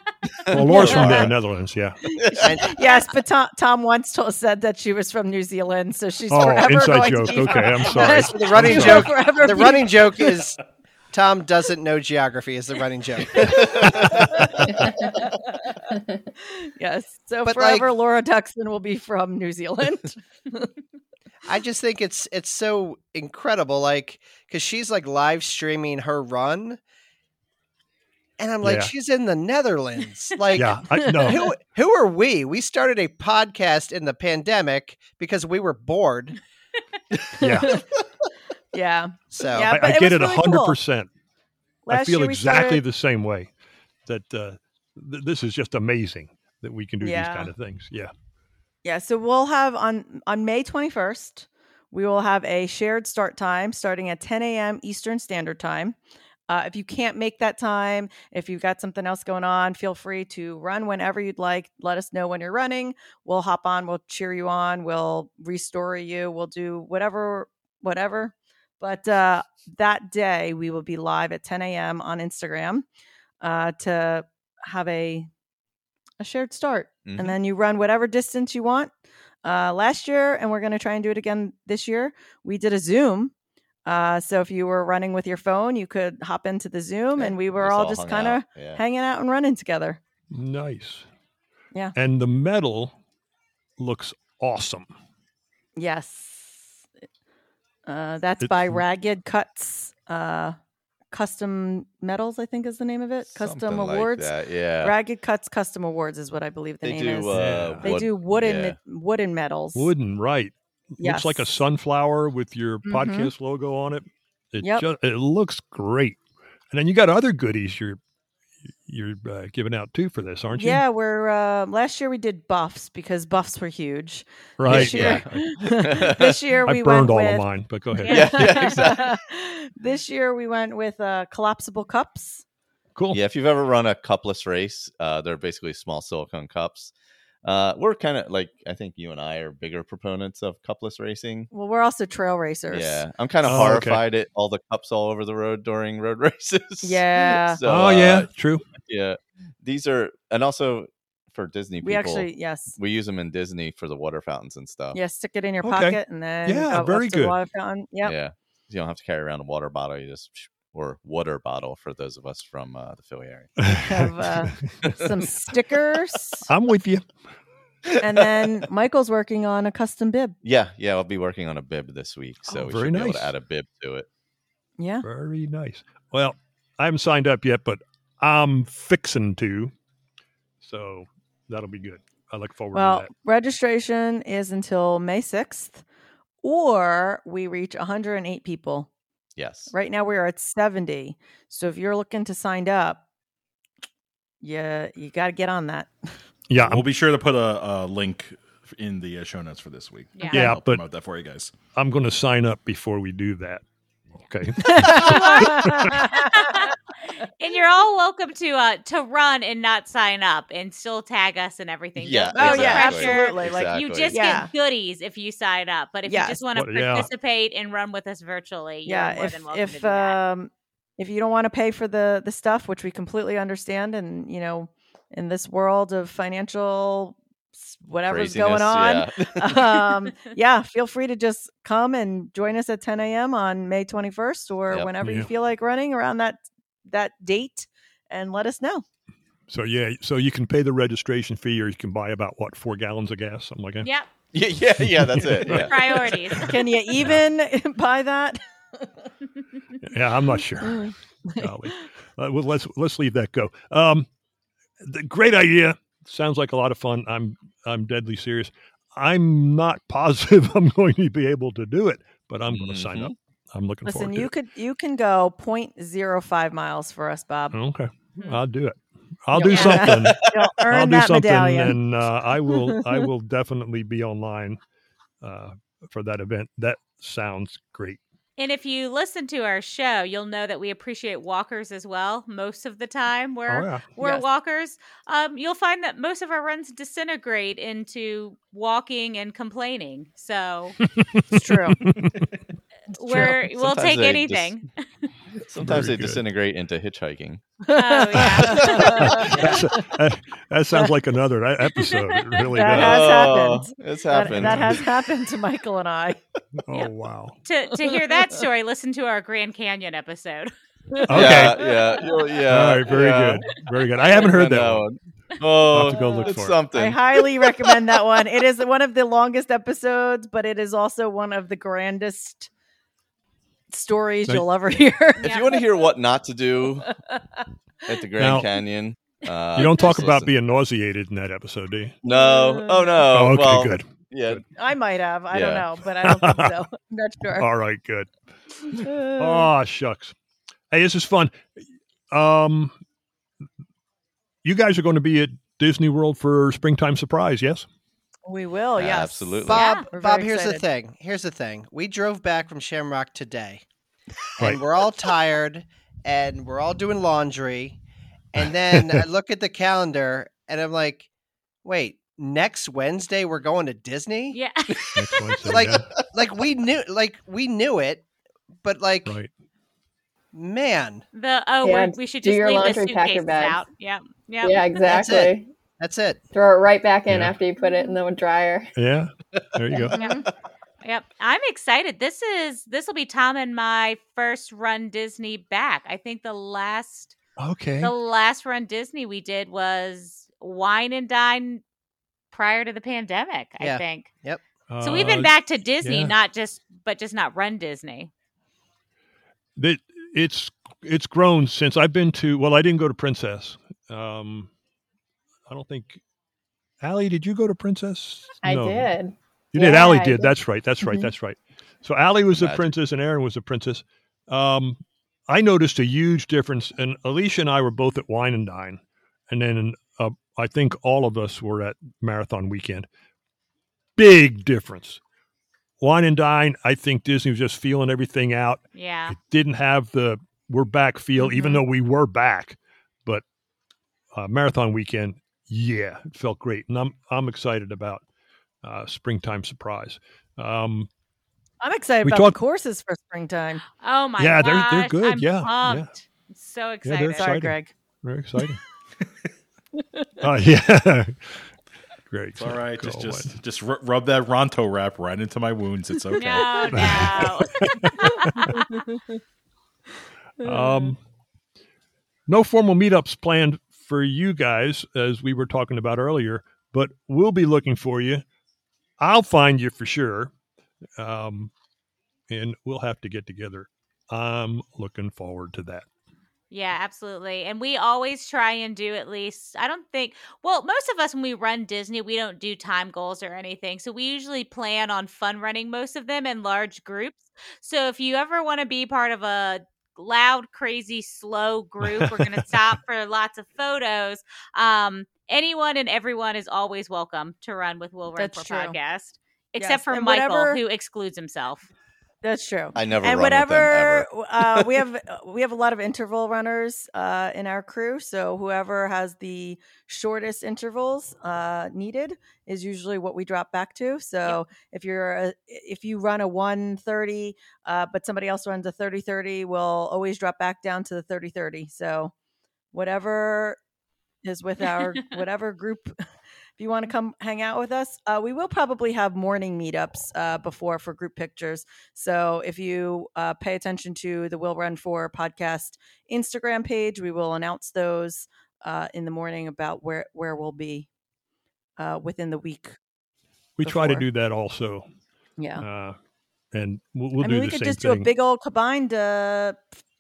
Well, Laura's from the Netherlands, yeah. <laughs> And yes, but Tom, Tom once told, said that she was from New Zealand, so she's Oh, forever inside going joke. To be Okay, I'm from- <laughs> sorry. So the running She will joke. forever The be- running joke is Tom doesn't know geography. Is the running joke? yes. So But, forever, like- Laura Duxton will be from New Zealand. I just think it's it's so incredible, like because she's like live streaming her run, and I'm like, Yeah. she's in the Netherlands. Like, Yeah, I- no. who who are we? We started a podcast in the pandemic because we were bored. Yeah. <laughs> yeah. So Yeah, I, I get was it really hundred cool. percent. I feel exactly started- the same way. That uh, th- this is just amazing that we can do Yeah. these kind of things. Yeah. Yeah, so we'll have on on May 21st, we will have a shared start time starting at 10 a.m. Eastern Standard Time. Uh, if you can't make that time, if you've got something else going on, feel free to run whenever you'd like. Let us know when you're running. We'll hop on. We'll cheer you on. We'll restore you. We'll do whatever, whatever. But uh, that day, we will be live at 10 a.m. on Instagram uh, to have a a shared start, Mhm. and then you run whatever distance you want. Uh, last year, and we're going to try and do it again this year. We did a Zoom. Uh, so if you were running with your phone, you could hop into the Zoom, Yeah, and we were just all all just kind of yeah. hanging out and running together. Nice. Yeah. And the medal looks awesome. Yes. Uh, that's It- by Ragged Cuts uh, Custom Medals, I think is the name of it. Custom Something like Awards. that, yeah. Ragged Cuts Custom Awards is what I believe the They name do, is. uh, they wood- do wooden yeah. wooden medals. Wooden, right? Looks like a sunflower with your Mhm. podcast logo on it. It Yep. just it looks great. And then you got other goodies you're you're uh, giving out too for this, aren't you? Yeah, we're uh, last year we did buffs because buffs were huge. Right. This year, yeah. <laughs> this year I we burned went all with of mine, but go ahead. Yeah, yeah, <laughs> exactly. this year we went with uh, collapsible cups. Cool. Yeah, if you've ever run a cupless race, uh, they're basically small silicone cups. Uh, we're kind of like I think you and I are bigger proponents of cupless racing. Well, we're also trail racers. Yeah, I'm kind of Oh, okay. horrified at all the cups all over the road during road <laughs> races. Yeah. so, oh uh, yeah, true. yeah. These are, and also for Disney people, we actually yes, we use them in Disney for the water fountains and stuff. yeah, stick it in your Okay. pocket and then Yeah, very good. water fountain. Yep. Yeah, you don't have to carry around a water bottle. You just or water bottle for those of us from uh, the Philly area. <laughs> Have uh, some stickers, I'm with you. and then Michael's working on a custom bib. Yeah, yeah, I'll be working on a bib this week, so Oh, we very should be able to add a bib to it. Yeah. Very nice. Well, I haven't signed up yet, but I'm fixing to. So that'll be good. I look forward Well, to that. Well, registration is until May 6th, or we reach 108 people. Yes. Right now we are at 70. So if you're looking to sign up, yeah, you got to get on that. <laughs> Yeah, we'll be sure to put a, a link in the uh, show notes for this week. Yeah. Yeah, I'll but- promote that for you guys. I'm going to sign up before we do that. Okay. <laughs> and you're all welcome to uh to run and not sign up and still tag us and everything. Yeah, Don't Oh, yeah, pressure. absolutely. Like, You just Yeah. get goodies if you sign up. But if Yes. you just want to Well, yeah. participate and run with us virtually, you're yeah, more if than welcome to if do that. um if you don't want to pay for the the stuff, which we completely understand and, you know, in this world of financial s- whatever's going on, yeah. <laughs> um, <laughs> yeah, feel free to just come and join us at 10 a.m. on May 21st or Yep. whenever you feel like running around that that date and let us know. so yeah, so you can pay the registration fee, or you can buy about what four gallons of gas, something like that. Yep. <laughs> yeah, yeah, yeah, that's it. Yeah. Priorities. Can you even buy that? Yeah, I'm not sure. Golly. Uh, well, let's let's leave that go. Um, the great idea. Sounds like a lot of fun. I'm I'm deadly serious. I'm not <laughs> positive I'm going to be able to do it, but I'm going to sign Mhm. up. I'm looking Listen, forward to you it. could you can go 0.05 miles for us, Bob. Okay, Hmm. I'll do it. I'll You'll do earn that- something. <laughs> You'll earn I'll do that something, medallion. and uh, I will. I <laughs> will definitely be online uh, for that event. That sounds great. And if you listen to our show, you'll know that we appreciate walkers as well. Most of the time, we're Oh, yeah. we're Yes. walkers. Um, you'll find that most of our runs disintegrate into walking and complaining. So It's true. <laughs> we're <laughs> we'll Sometimes take they just- anything. <laughs> Sometimes Very they good. disintegrate into hitchhiking. Oh yeah. <laughs> That's- that, that sounds like another episode. It really That does. has Oh, happened. It's happened. that has happened to Michael and I. Oh wow. to to hear that story, listen to our Grand Canyon episode. Okay. Yeah, yeah, you'll- yeah. All right. Very yeah. good. Very good. I haven't heard that one. Oh, I'll have to go look it's for it. something. I highly recommend that one. It is one of the longest episodes, but it is also one of the grandest stories Thank- you'll ever <laughs> hear. if you want to hear what not to do <laughs> at the Grand Now- Canyon, uh, You don't talk about listen. being nauseated in that episode, do you? No. Oh no. Oh, okay, well, good. Yeah. I might have. I don't know, but I don't think so. <laughs> I'm not sure. All right. Good. Oh shucks. Hey, this is fun. Um, you guys are going to be at Disney World for springtime surprise, yes? We will, yes. Absolutely. Bob, We're Bob, very here's the thing. Here's the thing. We drove back from Shamrock today, Right. and we're all tired, and we're all doing laundry, and then I look at the calendar, and I'm like, wait, next Wednesday we're going to Disney? Yeah. <laughs> Next Like, yeah. like we knew, like we knew it, but like, right. man, The oh, Yeah, we're, should do just your leave the laundry, pack your suitcases bags. out. Yep. Yep. Yeah, That's it. exactly. That's it. Throw it right back in Yeah. after you put it in the dryer. Yeah. There you go. <laughs> Yep. Yep. I'm excited. This is this will be Tom and my first run Disney back. I think the last Okay. the last run Disney we did was wine and dine prior to the pandemic, Yeah. I think. Yep. So we've been Uh, back to Disney, yeah. not just but just not run Disney. that it's it's grown since I've been to. Well, I didn't go to Princess. Um, I don't think. Allie, did you go to Princess? I No. did. You did. Yeah, Allie did. did. That's right. That's right. Mhm. That's right. So Allie was the princess and Aaron was the princess. Um, I noticed a huge difference, and Alicia and I were both at Wine and Dine, and then uh, I think all of us were at Marathon Weekend. Big difference. Wine and Dine. I think Disney was just feeling everything out. Yeah. It didn't have the we're back feel, even Mhm. though we were back. But uh, Marathon Weekend, yeah, it felt great, and I'm I'm excited about uh, springtime surprise. Um, I'm excited We about talked- the courses for springtime. Oh my Yeah, they're- they're good. I'm Yeah, yeah. pumped. So they're excited. Sorry, exciting. Greg. very exciting. <laughs> uh, <laughs> yeah, great. It's all right. Just Go just on. just ru- rub that Ronto wrap right into my wounds. It's okay. No, no. <laughs> Um, no formal meetups planned for you guys, as we were talking about earlier, but we'll be looking for you. I'll find you for sure. Um, and we'll have to get together. I'm looking forward to that. Yeah, absolutely. And we always try and do at least, I don't think, well, most of us, when we run Disney, we don't do time goals or anything. So we usually plan on fun running most of them in large groups. So if you ever want to be part of a loud, crazy, slow group, we're going to stop <laughs> for lots of photos. Um, anyone and everyone is always welcome to run with Will Run for. Podcast, except Yes, for and Michael, whatever- who excludes himself. That's true. I never and run with them, whatever ever. <laughs> uh, we have, we have a lot of interval runners uh, in our crew. So whoever has the shortest intervals uh, needed is usually what we drop back to. So if you're a, if you run a one thirty, uh, but somebody else runs a thirty thirty, we'll always drop back down to the thirty thirty. So whatever is with our <laughs> whatever group. <laughs> If you want to come hang out with us, uh, we will probably have morning meetups uh, before for group pictures. So if you uh, pay attention to the Will Run For podcast Instagram page, we will announce those uh, in the morning about where where we'll be uh, within the week. We try to do that also. Yeah, Uh, and we'll, we'll I do mean we could just thing. do a big old combined uh,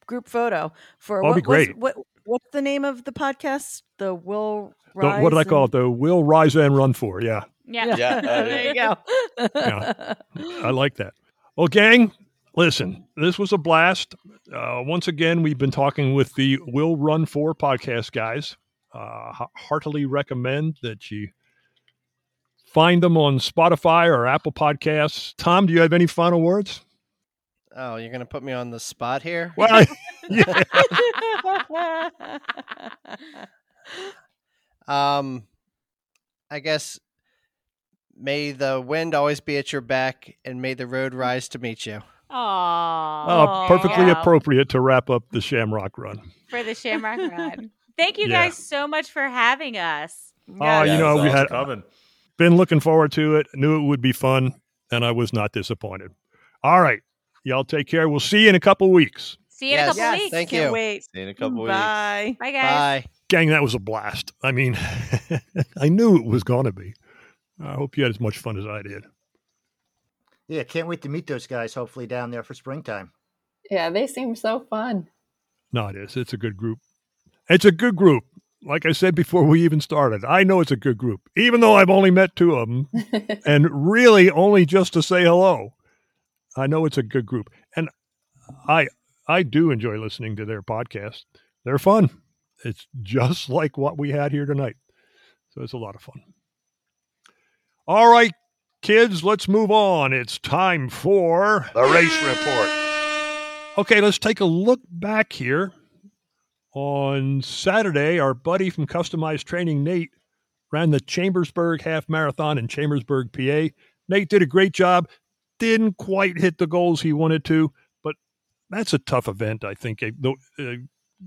group photo for That'd be what was- great. what what's the name of the podcast? The Will. The- what did I call and- it? The Will Rise and Run For. Yeah. Yeah. Yeah, uh, <laughs> there you go. Yeah. <laughs> I like that. Well, gang, listen, this was a blast. Uh, once again, we've been talking with the Will Run For podcast guys. Uh, heartily recommend that you find them on Spotify or Apple Podcasts. Tom, do you have any final words? Oh, you're gonna put me on the spot here. Well, <laughs> yeah. <laughs> um, I guess may the wind always be at your back, and may the road rise to meet you. Aww. Oh, perfectly Yeah. appropriate to wrap up the Shamrock Run. for the Shamrock Run. Thank you <laughs> Yeah. guys so much for having us. Oh, you know, we had coming. been looking forward to it. Knew it would be fun, and I was not disappointed. All right, y'all take care. We'll see you in a couple weeks. See you in a couple yes, weeks. thank Can't you. wait. See you in a couple weeks. Bye. Bye, guys. Bye. Gang, that was a blast. I mean, <laughs> I knew it was going to be. I hope you had as much fun as I did. Yeah, can't wait to meet those guys. Hopefully down there for springtime. Yeah, they seem so fun. No, it is. It's a good group. It's a good group. Like I said before we even started, I know it's a good group, even though I've only met two of them <laughs> and really only just to say hello. I know it's a good group. And I I do enjoy listening to their podcast. They're fun. It's just <laughs> like what we had here tonight. So it's a lot of fun. All right, kids, let's move on. It's time for The race report. Okay, let's take a look back here. On Saturday, our buddy from Customized Training, Nate, ran the Chambersburg Half Marathon in Chambersburg, PA. Nate did a great job. Didn't quite hit the goals he wanted to, but that's a tough event, I think. Uh, uh,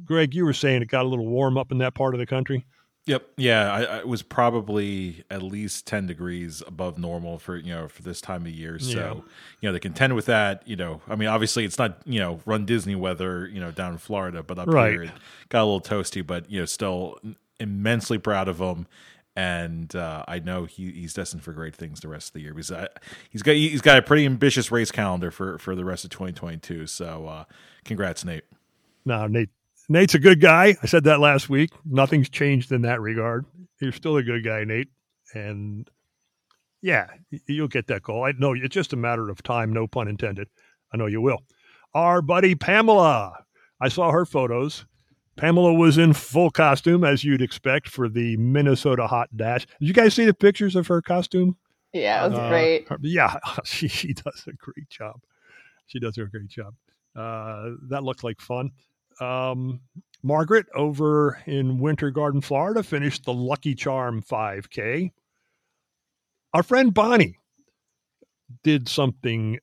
Greg, you were saying it got a little warm up in that part of the country. Yep. Yeah, I, I it was probably at least ten degrees above normal for you know for this time of year. So Yeah. you know they contend with that. You know, I mean, obviously it's not you know run Disney weather. You know, down in Florida, but up Right. here it got a little toasty. But you know, still immensely proud of him. And uh, I know he, he's destined for great things the rest of the year because I, he's got he's got a pretty ambitious race calendar for, for the rest of 2022. So, uh, congrats, Nate. No, Nate. Nate's a good guy. I said that last week. Nothing's changed in that regard. You're still a good guy, Nate. And yeah, you'll get that goal. I know it's just a matter of time, no pun intended. I know you will. Our buddy Pamela. I saw her photos. Pamela was in full costume, as you'd expect, for the Minnesota Hot Dash. Did you guys see the pictures of her costume? Yeah, it was Uh, great. her- yeah, <laughs> she she does a great job. She does a great job. Uh, that looked like fun. Um, Margaret over in Winter Garden, Florida, finished the Lucky Charm 5K. Our friend Bonnie did something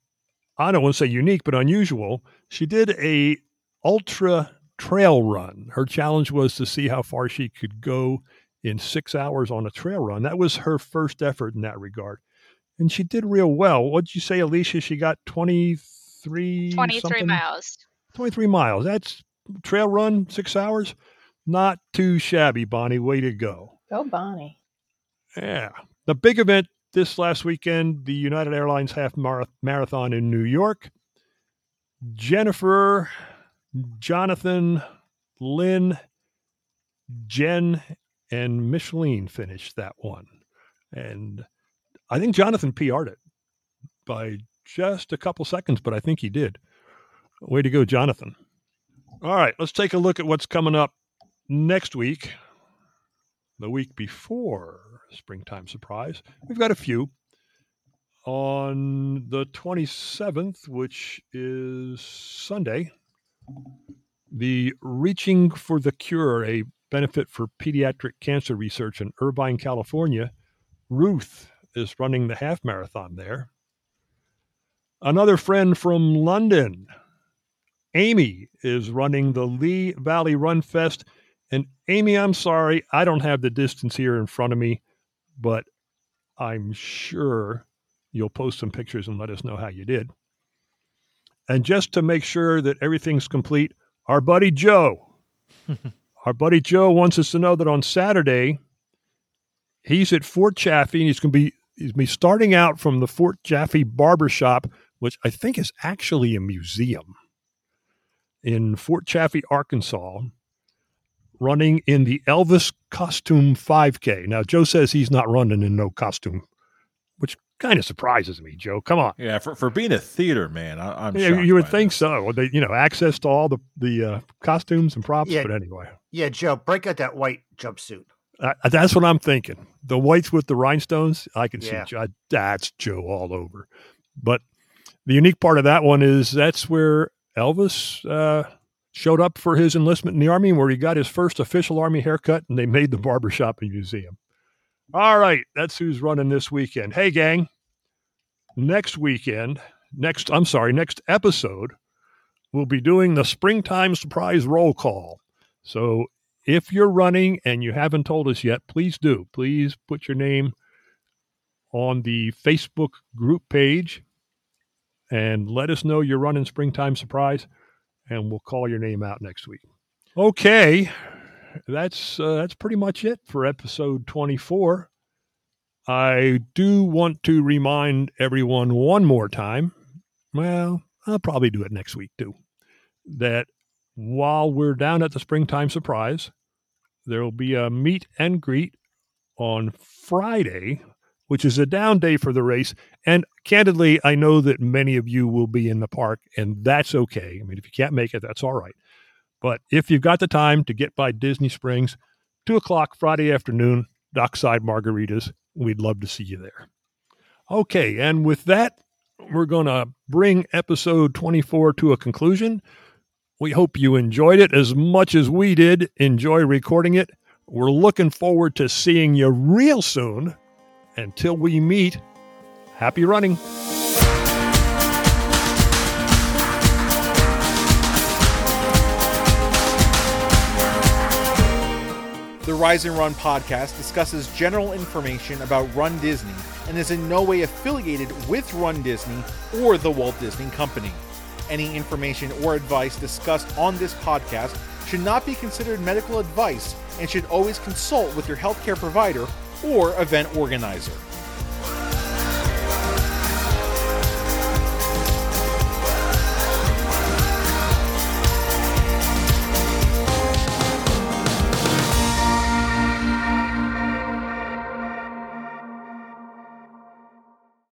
I don't want to say unique, but unusual. She did a ultra trail run. Her challenge was to see how far she could go in six hours on a trail run. That was her first effort in that regard. And she did real well. What'd you say, Alicia? She got 23 23 something? miles. 23 miles. That's trail run, six hours. Not too shabby, Bonnie. Way to go. Go Bonnie. Yeah. The big event this last weekend, the United Airlines Half Marathon in New York. Jennifer, Jonathan, Lynn, Jen, and Micheline finished that one. And I think Jonathan PR'd it by just a couple seconds, but I think he did. Way to go, Jonathan. All right, let's take a look at what's coming up next week, the week before Springtime Surprise. We've got a few. On the 27th, which is Sunday, the Reaching for the Cure, a benefit for pediatric cancer research in Irvine, California. Ruth is running the half marathon there. Another friend from London, Amy, is running the Lee Valley Run Fest. And Amy, I'm sorry, I don't have the distance here in front of me, but I'm sure you'll post some pictures and let us know how you did. And just to make sure that everything's complete, our buddy Joe, <laughs> our buddy Joe wants us to know that on Saturday, he's at Fort Chaffee and he's going to be he's gonna be starting out from the Fort Chaffee Barbershop, which I think is actually a museum in Fort Chaffee, Arkansas, running in the Elvis Costume 5K. Now, Joe says he's not running in no costume, kind of surprises me, Joe. Come on. Yeah, for, for being a theater man, I, I'm Yeah, you would by think so. They, you know, access to all the the uh, costumes and props. Yeah. But anyway, Yeah, Joe, break out that white jumpsuit. uh, that's what I'm thinking. The whites with the rhinestones, I can Yeah. see. Joe, that's Joe all over. But the unique part of that one is that's where Elvis uh, showed up for his enlistment in the Army, where he got his first official Army haircut, and they made the barbershop a museum. All right, that's who's running this weekend. Hey, gang, next weekend, next, I'm sorry, next episode, we'll be doing the springtime surprise roll call. So if you're running and you haven't told us yet, please do. Please put your name on the Facebook group page and let us know you're running springtime surprise and we'll call your name out next week. Okay, that's uh, that's pretty much it for episode 24. I do want to remind everyone one more time. Well, I'll probably do it next week too. That while we're down at the springtime surprise, there will be a meet and greet on Friday, which is a down day for the race. And candidly, I know that many of you will be in the park, and that's okay. I mean, if you can't make it, that's all right. But if you've got the time to get by Disney Springs, two o'clock Friday afternoon, dockside margaritas, we'd love to see you there. Okay, and with that, we're going to bring episode 24 to a conclusion. We hope you enjoyed it as much as we did enjoy recording it. We're looking forward to seeing you real soon. Until we meet, happy running. The Rise and Run podcast discusses general information about Run Disney and is in no way affiliated with Run Disney or the Walt Disney Company. Any information or advice discussed on this podcast should not be considered medical advice and should always consult with your healthcare provider or event organizer.